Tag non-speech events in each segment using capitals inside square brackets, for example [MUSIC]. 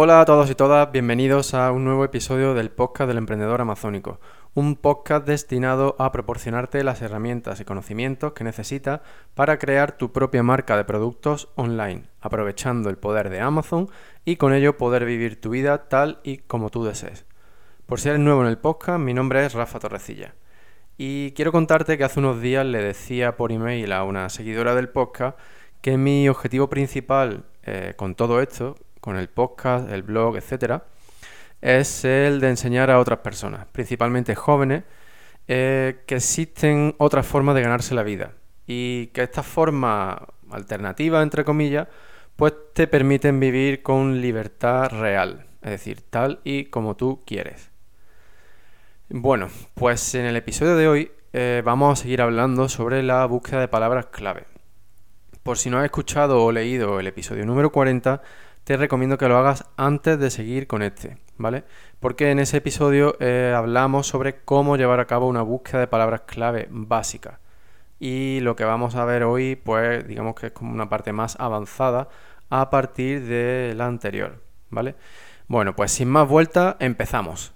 Hola a todos y todas, bienvenidos a un nuevo episodio del podcast del emprendedor amazónico, un podcast destinado a proporcionarte las herramientas y conocimientos que necesitas para crear tu propia marca de productos online, aprovechando el poder de Amazon y con ello poder vivir tu vida tal y como tú desees. Por si eres nuevo en el podcast, mi nombre es Rafa Torrecilla. Y quiero contarte que hace unos días le decía por email a una seguidora del podcast que mi objetivo principal eh, con todo esto con el podcast, el blog, etcétera, es el de enseñar a otras personas, principalmente jóvenes, eh, que existen otras formas de ganarse la vida y que estas formas alternativas, entre comillas, pues te permiten vivir con libertad real, es decir, tal y como tú quieres. Bueno, pues en el episodio de hoy eh, vamos a seguir hablando sobre la búsqueda de palabras clave. Por si no has escuchado o leído el episodio número 40, te recomiendo que lo hagas antes de seguir con este, ¿vale? Porque en ese episodio eh, hablamos sobre cómo llevar a cabo una búsqueda de palabras clave básica. Y lo que vamos a ver hoy, pues digamos que es como una parte más avanzada a partir de la anterior, ¿vale? Bueno, pues sin más vuelta, empezamos.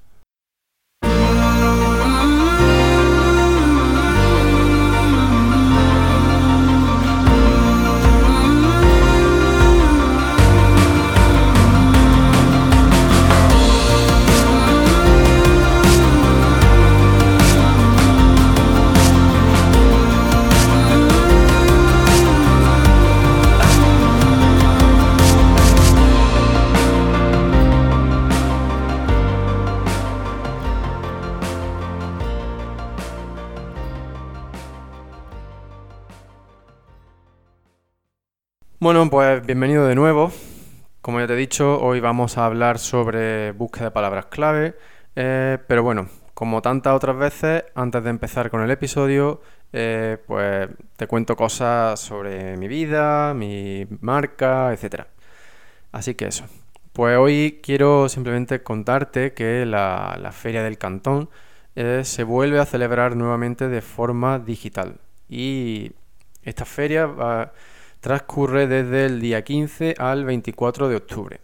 Bueno, pues bienvenido de nuevo. Como ya te he dicho, hoy vamos a hablar sobre búsqueda de palabras clave. Eh, pero bueno, como tantas otras veces, antes de empezar con el episodio, eh, pues te cuento cosas sobre mi vida, mi marca, etc. Así que eso. Pues hoy quiero simplemente contarte que la, Feria del Cantón eh, se vuelve a celebrar nuevamente de forma digital. Y esta feria va transcurre desde el día 15 al 24 de octubre.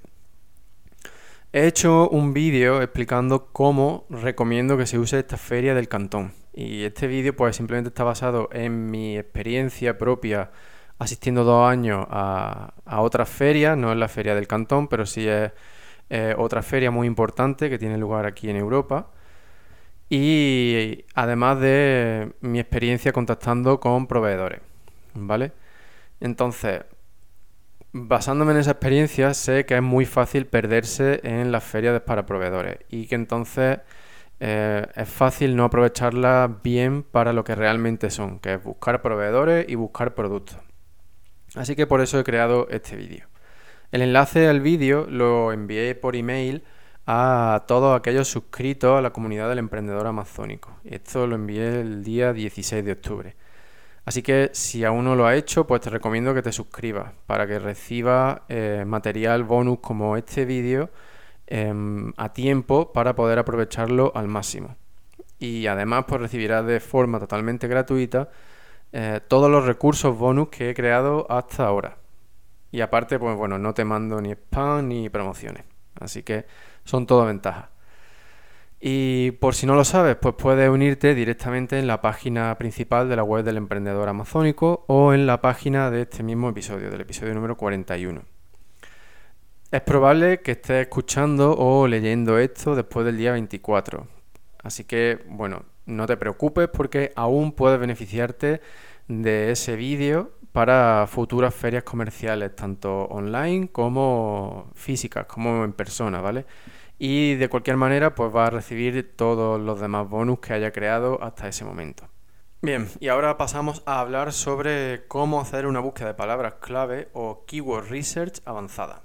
He hecho un vídeo explicando cómo recomiendo que se use esta feria del cantón. Y este vídeo pues simplemente está basado en mi experiencia propia asistiendo dos años a, otra feria, no es la feria del cantón, pero sí es otra feria muy importante que tiene lugar aquí en Europa. Y además de mi experiencia contactando con proveedores, ¿vale? Entonces, basándome en esa experiencia, sé que es muy fácil perderse en las ferias para proveedores y que entonces eh, es fácil no aprovecharlas bien para lo que realmente son, que es buscar proveedores y buscar productos. Así que por eso he creado este vídeo. El enlace al vídeo lo envié por email a todos aquellos suscritos a la comunidad del emprendedor amazónico. Esto lo envié el día 16 de octubre. Así que si aún no lo has hecho, pues te recomiendo que te suscribas para que recibas eh, material bonus como este vídeo em, a tiempo para poder aprovecharlo al máximo. Y además pues recibirás de forma totalmente gratuita eh, todos los recursos bonus que he creado hasta ahora. Y aparte, pues bueno, no te mando ni spam ni promociones. Así que son todo ventajas. Y por si no lo sabes, pues puedes unirte directamente en la página principal de la web del emprendedor amazónico o en la página de este mismo episodio, del episodio número 41. Es probable que estés escuchando o leyendo esto después del día 24. Así que, bueno, no te preocupes porque aún puedes beneficiarte de ese vídeo para futuras ferias comerciales, tanto online como físicas, como en persona, ¿vale? Y de cualquier manera pues va a recibir todos los demás bonus que haya creado hasta ese momento. Bien, y ahora pasamos a hablar sobre cómo hacer una búsqueda de palabras clave o keyword research avanzada.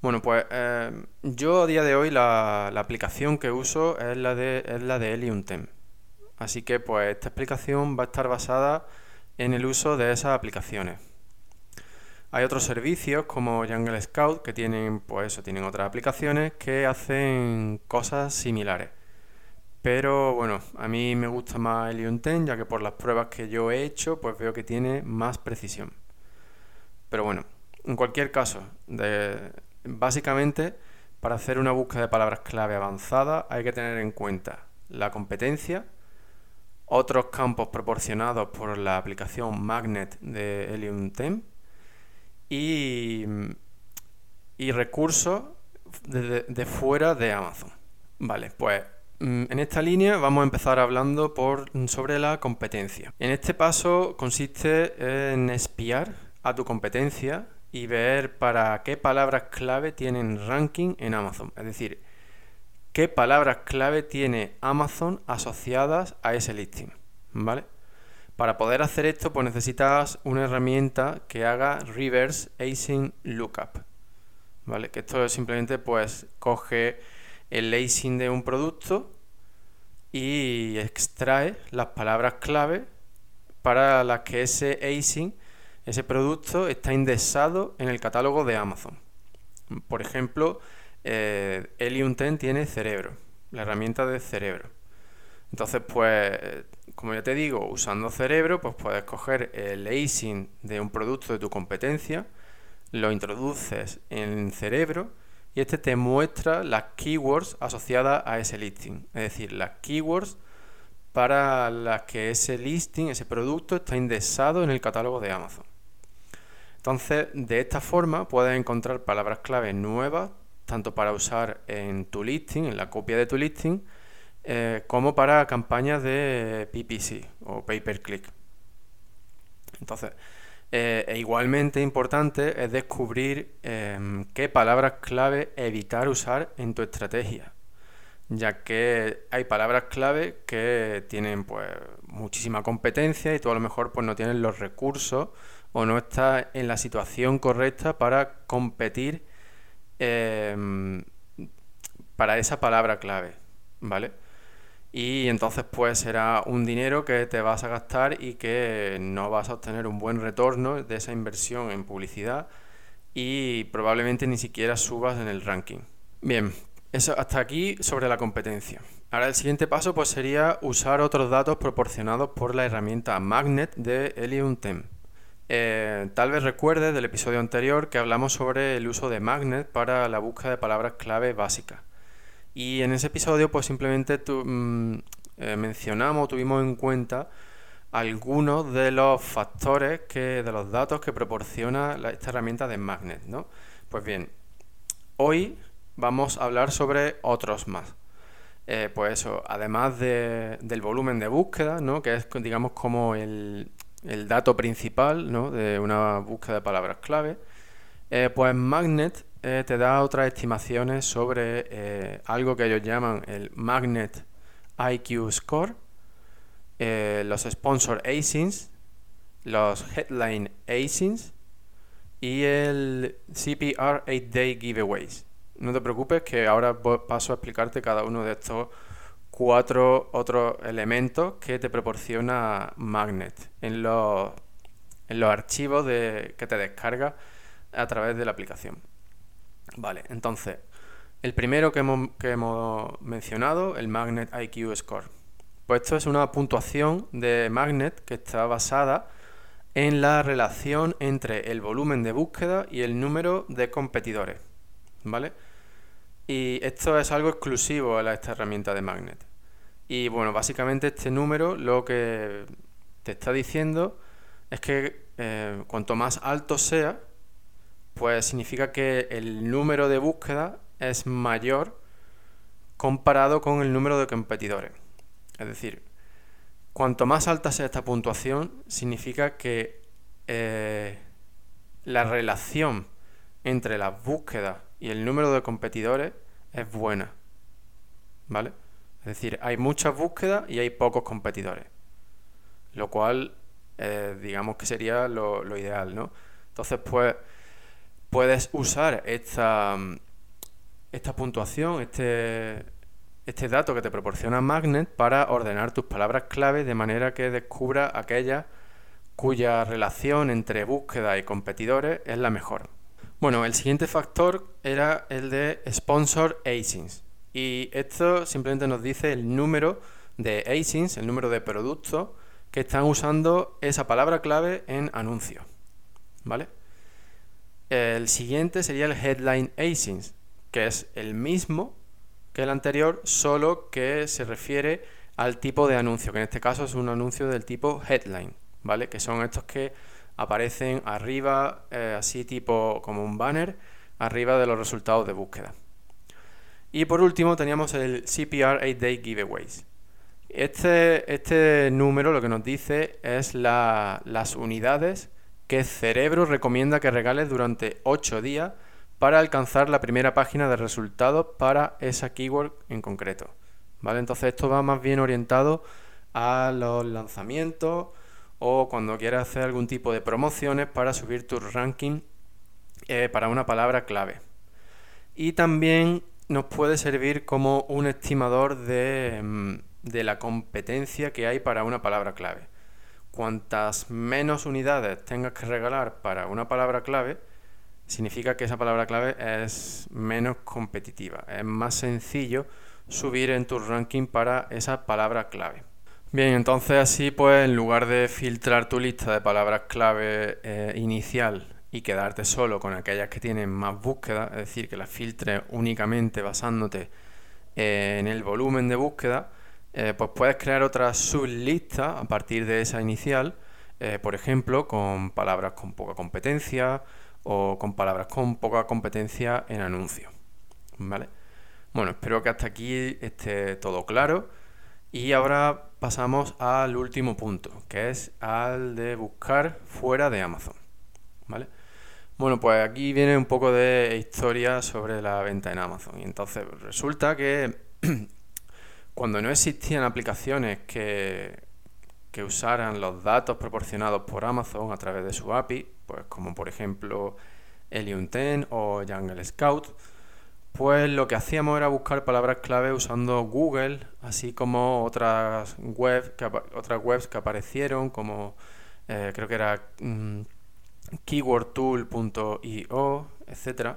Bueno, pues eh, yo a día de hoy la, aplicación que uso es la de, es la de Así que pues esta explicación va a estar basada en el uso de esas aplicaciones. Hay otros servicios como Jungle Scout que tienen, pues eso, tienen otras aplicaciones que hacen cosas similares. Pero bueno, a mí me gusta más Helium 10 ya que por las pruebas que yo he hecho, pues veo que tiene más precisión. Pero bueno, en cualquier caso, básicamente, para hacer una búsqueda de palabras clave avanzada hay que tener en cuenta la competencia, otros campos proporcionados por la aplicación Magnet de Helium 10 y, y recursos de, fuera de Amazon. Vale, pues mm, en esta línea vamos a empezar hablando por, sobre la competencia. En este paso consiste en espiar a tu competencia y ver para qué palabras clave tienen ranking en Amazon. Es decir, qué palabras clave tiene Amazon asociadas a ese listing. ¿Vale? Para poder hacer esto, pues necesitas una herramienta que haga reverse async lookup. ¿Vale? Que esto es simplemente pues coge el async de un producto y extrae las palabras clave para las que ese async ese producto está indexado en el catálogo de Amazon. Por ejemplo, eh, Helium 10 tiene cerebro, la herramienta de cerebro. Entonces, pues, como ya te digo, usando cerebro, pues puedes coger el async de un producto de tu competencia, lo introduces en cerebro y este te muestra las keywords asociadas a ese listing. Es decir, las keywords para las que ese listing, ese producto está indexado en el catálogo de Amazon. Entonces, de esta forma puedes encontrar palabras clave nuevas, tanto para usar en tu listing, en la copia de tu listing, eh, como para campañas de PPC o pay per click. Entonces, eh, e igualmente importante es descubrir em, qué palabras clave evitar usar en tu estrategia, ya que hay palabras clave que tienen pues muchísima competencia y tú a lo mejor pues no tienes los recursos o no estás en la situación correcta para competir em, para esa palabra clave, ¿vale? Y entonces pues será un dinero que te vas a gastar y que no vas a obtener un buen retorno de esa inversión en publicidad y probablemente ni siquiera subas en el ranking. Bien, eso hasta aquí sobre la competencia. Ahora el siguiente paso pues sería usar otros datos proporcionados por la herramienta Magnet de Helium 10. Eh, tal vez recuerdes del episodio anterior que hablamos sobre el uso de Magnet para la búsqueda de palabras clave básicas. Y en ese episodio pues simplemente tu, mm, eh, mencionamos, tuvimos en cuenta algunos de los factores que, de los datos que proporciona esta herramienta de Magnet, ¿no? Pues bien, hoy vamos a hablar sobre otros más. Eh, pues eso, además del volumen de búsqueda, ¿no? Que es, digamos, como el, el dato principal ¿no? de una búsqueda de palabras clave, eh, pues Magnet eh, te da otras estimaciones sobre eh, algo que ellos llaman el Magnet IQ Score, los Sponsor ASINs, los Headline ASINs y el CPR 8 Day Giveaways. No te preocupes que ahora paso a explicarte cada uno de estos cuatro otros elementos que te proporciona Magnet en los, en los archivos que te descarga a través de la aplicación. Vale, entonces, el primero que hemos, que hemos mencionado, el Magnet IQ Score. Pues esto es una puntuación de Magnet que está basada en la relación entre el volumen de búsqueda y el número de competidores. ¿Vale? Y esto es algo exclusivo a esta herramienta de Magnet. Y bueno, básicamente este número lo que te está diciendo es que eh, cuanto más alto sea, pues significa que el número de búsqueda es mayor comparado con el número de competidores. Es decir, cuanto más alta sea esta puntuación, significa que eh, la relación entre las búsquedas y el número de competidores es buena. ¿Vale? Es decir, hay muchas búsquedas y hay pocos competidores. Lo cual, eh, digamos que sería lo, ideal, ¿no? Entonces, pues, puedes usar esta, esta puntuación, este, este dato que te proporciona Magnet para ordenar tus palabras clave de manera que descubra aquellas cuya relación entre búsqueda y competidores es la mejor. Bueno, el siguiente factor era el de sponsor asins. Y esto simplemente nos dice el número de ASINs, el número de productos que están usando esa palabra clave en anuncios. ¿Vale? El siguiente sería el headline async, que es el mismo que el anterior, solo que se refiere al tipo de anuncio, que en este caso es un anuncio del tipo headline, ¿vale? Que son estos que aparecen arriba, eh, así tipo como un banner, arriba de los resultados de búsqueda. Y por último teníamos el CPR 8 Day Giveaways. Este, este número lo que nos dice es las unidades que cerebro recomienda que regales durante 8 días para alcanzar la primera página de resultados para esa keyword en concreto. ¿Vale? Entonces esto va más bien orientado a los lanzamientos o cuando quieras hacer algún tipo de promociones para subir tu ranking eh, para una palabra clave. Y también nos puede servir como un estimador de, mm, de la competencia que hay para una palabra clave. Cuantas menos unidades tengas que regalar para una palabra clave, significa que esa palabra clave es menos competitiva. Es más sencillo subir en tu ranking para esa palabra clave. Bien, entonces así pues en lugar de filtrar tu lista de palabras clave eh, inicial y quedarte solo con aquellas que tienen más búsqueda, es decir, que las filtres únicamente basándote eh, en el volumen de búsqueda, eh, pues puedes crear otra sublista a partir de esa inicial, por ejemplo, con palabras con poca competencia o con palabras con poca competencia en anuncios. ¿Vale? Bueno, espero que hasta aquí esté todo claro. Y ahora pasamos al último punto, que es al de buscar fuera de Amazon. ¿Vale? Bueno, pues aquí viene un poco de historia sobre la venta en Amazon. Y entonces resulta que [CLEARS THROAT] cuando no existían aplicaciones que, que usaran los datos proporcionados por Amazon a través de su API, pues como por ejemplo Helium 10 o Jungle Scout, pues lo que hacíamos era buscar palabras clave usando Google, así como otras, web que, otras webs que aparecieron, como eh, creo que era mm, keywordtool.io, etc.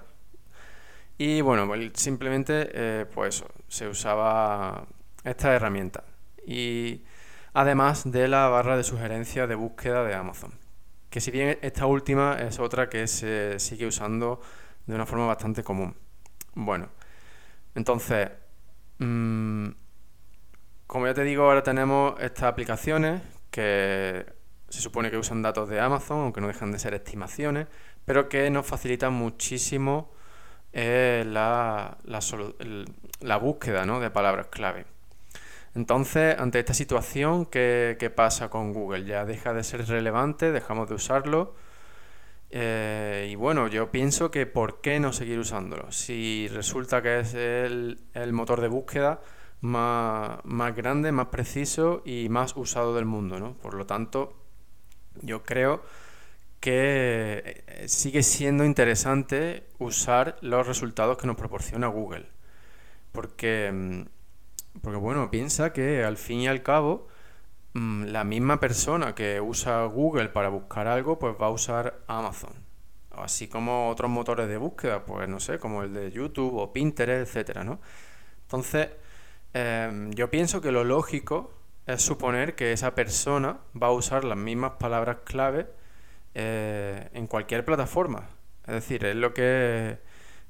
Y bueno, pues simplemente eh, pues se usaba esta herramienta. Y además de la barra de sugerencias de búsqueda de Amazon. Que si bien esta última es otra que se sigue usando de una forma bastante común. Bueno, entonces, mm, como ya te digo, ahora tenemos estas aplicaciones que se supone que usan datos de Amazon, aunque no dejan de ser estimaciones, pero que nos facilitan muchísimo eh, la, la, búsqueda de palabras clave. Entonces, ante esta situación, ¿qué, ¿qué, pasa con Google? Ya deja de ser relevante, dejamos de usarlo eh, y bueno, yo pienso que ¿por qué no seguir usándolo? Si resulta que es el, motor de búsqueda más, grande, más preciso y más usado del mundo, ¿no? Por lo tanto, yo creo que eh, sigue siendo interesante usar los resultados que nos proporciona Google. Porque, mm, porque bueno, piensa que al fin y al cabo Mm, la misma persona que usa Google para buscar algo, pues va a usar Amazon. Así como otros motores de búsqueda, pues no sé, como el de YouTube o Pinterest, etcétera, ¿no? Entonces, em, yo pienso que lo lógico es suponer que esa persona va a usar las mismas palabras clave eh, en cualquier plataforma. Es decir, es lo que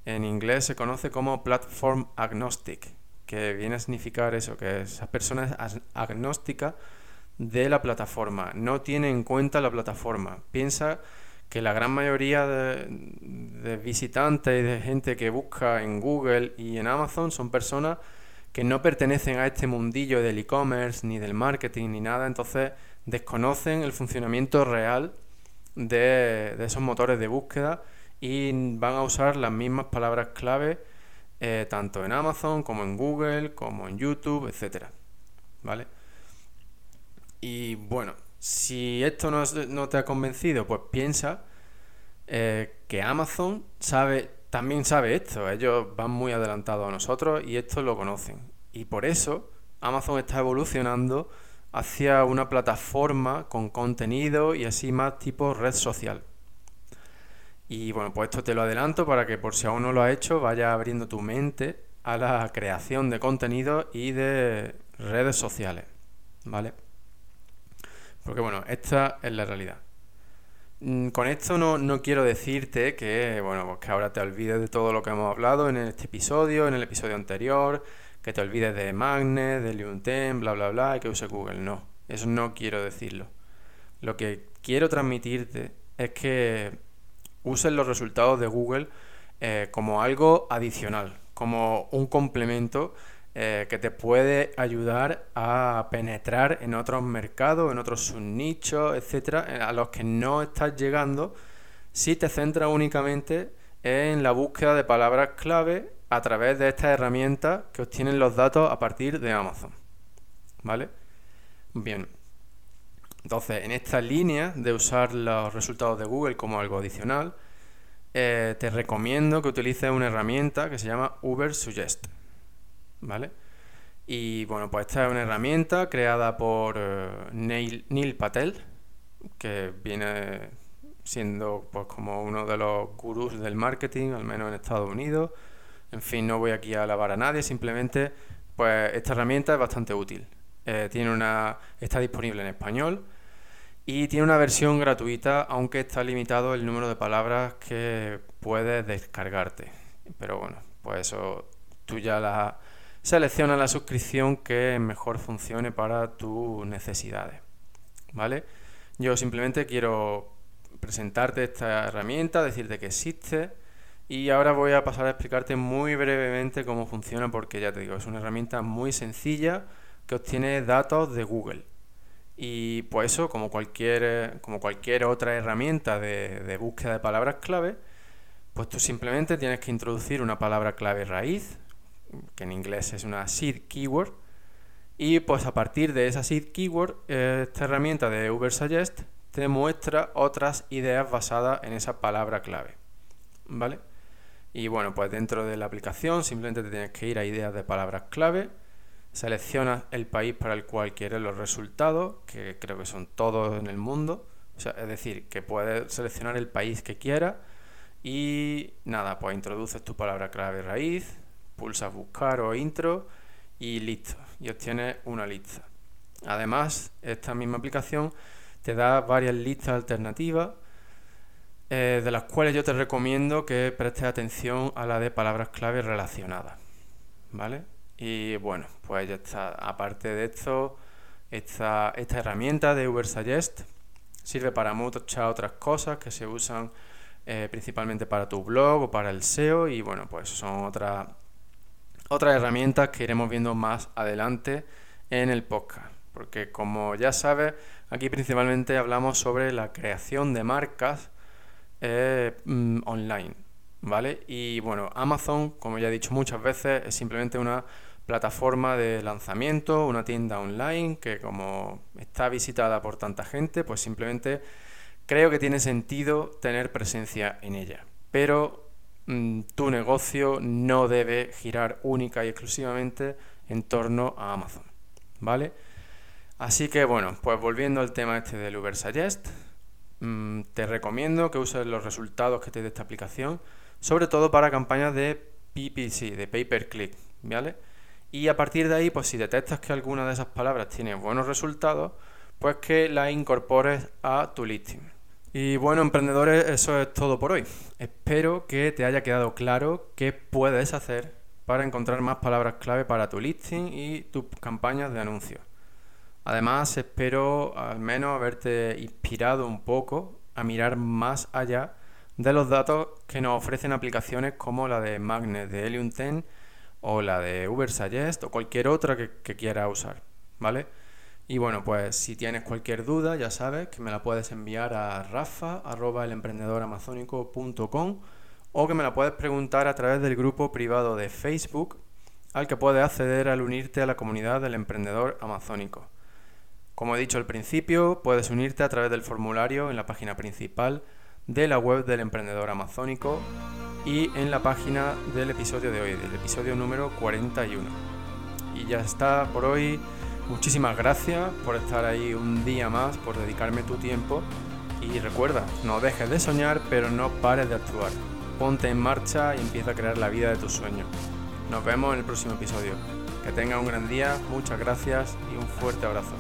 en inglés se conoce como platform agnostic, que viene a significar eso, que esa persona es agnóstica de la plataforma, no tiene en cuenta la plataforma. Piensa que la gran mayoría de, visitantes y de gente que busca en Google y en Amazon son personas que no pertenecen a este mundillo del e-commerce, ni del marketing, ni nada, entonces desconocen el funcionamiento real de, esos motores de búsqueda y van a usar las mismas palabras clave eh, tanto en Amazon como en Google, como en YouTube, etcétera. ¿Vale? Y bueno, si esto no, te ha convencido, pues piensa eh, que Amazon sabe, también sabe esto. Ellos van muy adelantados a nosotros y esto lo conocen. Y por eso Amazon está evolucionando hacia una plataforma con contenido y así más tipo red social. Y bueno, pues esto te lo adelanto para que por si aún no lo has hecho, vaya abriendo tu mente a la creación de contenido y de redes sociales. ¿Vale? Porque bueno, esta es la realidad. Mm, con esto no, quiero decirte que, bueno, pues que ahora te olvides de todo lo que hemos hablado en este episodio, en el episodio anterior, que te olvides de Magnet, de Liunten, bla, bla, bla, y que use Google. No, eso no quiero decirlo. Lo que quiero transmitirte es que uses los resultados de Google eh, como algo adicional, como un complemento eh, que te puede ayudar a penetrar en otros mercados, en otros subnichos, etcétera, eh, a los que no estás llegando si te centras únicamente en la búsqueda de palabras clave a través de estas herramientas que obtienen los datos a partir de Amazon. ¿Vale? Bien. Entonces, en esta línea de usar los resultados de Google como algo adicional, eh, te recomiendo que utilices una herramienta que se llama Uber Suggest. ¿vale? Y bueno, pues esta es una herramienta creada por eh, Neil, Patel, que viene siendo pues como uno de los gurús del marketing, al menos en Estados Unidos. En fin, no voy aquí a alabar a nadie, simplemente pues esta herramienta es bastante útil. Eh, tiene una, está disponible en español y tiene una versión gratuita, aunque está limitado el número de palabras que puedes descargarte. Pero bueno, pues eso tú ya la, selecciona la suscripción que mejor funcione para tus necesidades. ¿Vale? Yo simplemente quiero presentarte esta herramienta, decirte que existe y ahora voy a pasar a explicarte muy brevemente cómo funciona porque ya te digo, es una herramienta muy sencilla que obtiene datos de Google. Y pues eso, como cualquier, como cualquier otra herramienta de, búsqueda de palabras clave, pues tú simplemente tienes que introducir una palabra clave raíz, que en inglés es una seed keyword. Y pues a partir de esa seed keyword, esta herramienta de Ubersuggest te muestra otras ideas basadas en esa palabra clave. ¿Vale? Y bueno, pues dentro de la aplicación simplemente te tienes que ir a ideas de palabras clave, seleccionas el país para el cual quieres los resultados, que creo que son todos en el mundo. es decir, que puedes seleccionar el país que quieras y nada, pues introduces tu palabra clave raíz, pulsas buscar o intro y listo, y obtienes una lista. Además, esta misma aplicación te da varias listas alternativas eh, de las cuales yo te recomiendo que prestes atención a la de palabras clave relacionadas. ¿Vale? Y bueno, pues ya está. Aparte de esto, esta, esta herramienta de Ubersuggest sirve para muchas otras cosas que se usan eh, principalmente para tu blog o para el SEO y bueno, pues son otras otras herramientas que iremos viendo más adelante en el podcast. Porque como ya sabes, aquí principalmente hablamos sobre la creación de marcas eh, mm, online. ¿Vale? Y bueno, Amazon, como ya he dicho muchas veces, es simplemente una plataforma de lanzamiento, una tienda online que como está visitada por tanta gente, pues simplemente creo que tiene sentido tener presencia en ella. Pero Mm, tu negocio no debe girar única y exclusivamente en torno a Amazon. ¿Vale? Así que bueno, pues volviendo al tema este del Uber Suggest, mm, te recomiendo que uses los resultados que te dé esta aplicación, sobre todo para campañas de PPC, de pay per click, ¿vale? Y a partir de ahí, pues si detectas que alguna de esas palabras tiene buenos resultados, pues que la incorpores a tu listing. Y bueno, emprendedores, eso es todo por hoy. Espero que te haya quedado claro qué puedes hacer para encontrar más palabras clave para tu listing y tus campañas de anuncios. Además, espero al menos haberte inspirado un poco a mirar más allá de los datos que nos ofrecen aplicaciones como la de Magnet de Helium 10 o la de Ubersuggest o cualquier otra que, que quieras usar, ¿vale? Y bueno, pues si tienes cualquier duda, ya sabes que me la puedes enviar a rafa.elemprendedoramazónico.com o que me la puedes preguntar a través del grupo privado de Facebook al que puedes acceder al unirte a la comunidad del emprendedor amazónico. Como he dicho al principio, puedes unirte a través del formulario en la página principal de la web del emprendedor amazónico y en la página del episodio de hoy, del episodio número 41. Y ya está por hoy. Muchísimas gracias por estar ahí un día más, por dedicarme tu tiempo y recuerda, no dejes de soñar, pero no pares de actuar. Ponte en marcha y empieza a crear la vida de tus sueños. Nos vemos en el próximo episodio. Que tenga un gran día, muchas gracias y un fuerte abrazo.